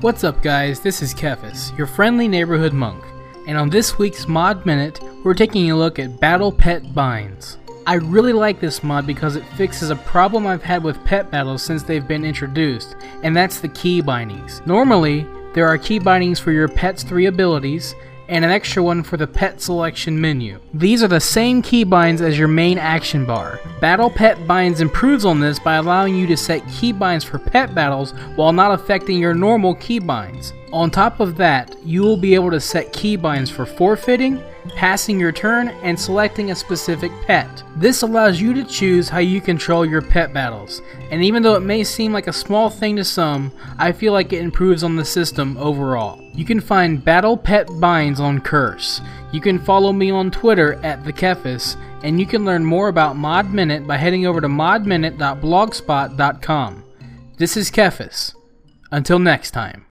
What's up, guys? This is Kefis, your friendly neighborhood monk, and on this week's Mod Minute, we're taking a look at Battle Pet Binds. I really like this mod because it fixes a problem I've had with pet battles since they've been introduced, and that's the key bindings. Normally, there are key bindings for your pet's three abilities, and an extra one for the pet selection menu. These are the same keybinds as your main action bar. Battle Pet Binds improves on this by allowing you to set keybinds for pet battles while not affecting your normal keybinds. On top of that, you will be able to set keybinds for forfeiting, passing your turn, and selecting a specific pet. This allows you to choose how you control your pet battles, and even though it may seem like a small thing to some, I feel like it improves on the system overall. You can find Battle Pet Binds on Curse. You can follow me on Twitter at TheKefis, and you can learn more about Mod Minute by heading over to modminute.blogspot.com. This is Kefis. Until next time.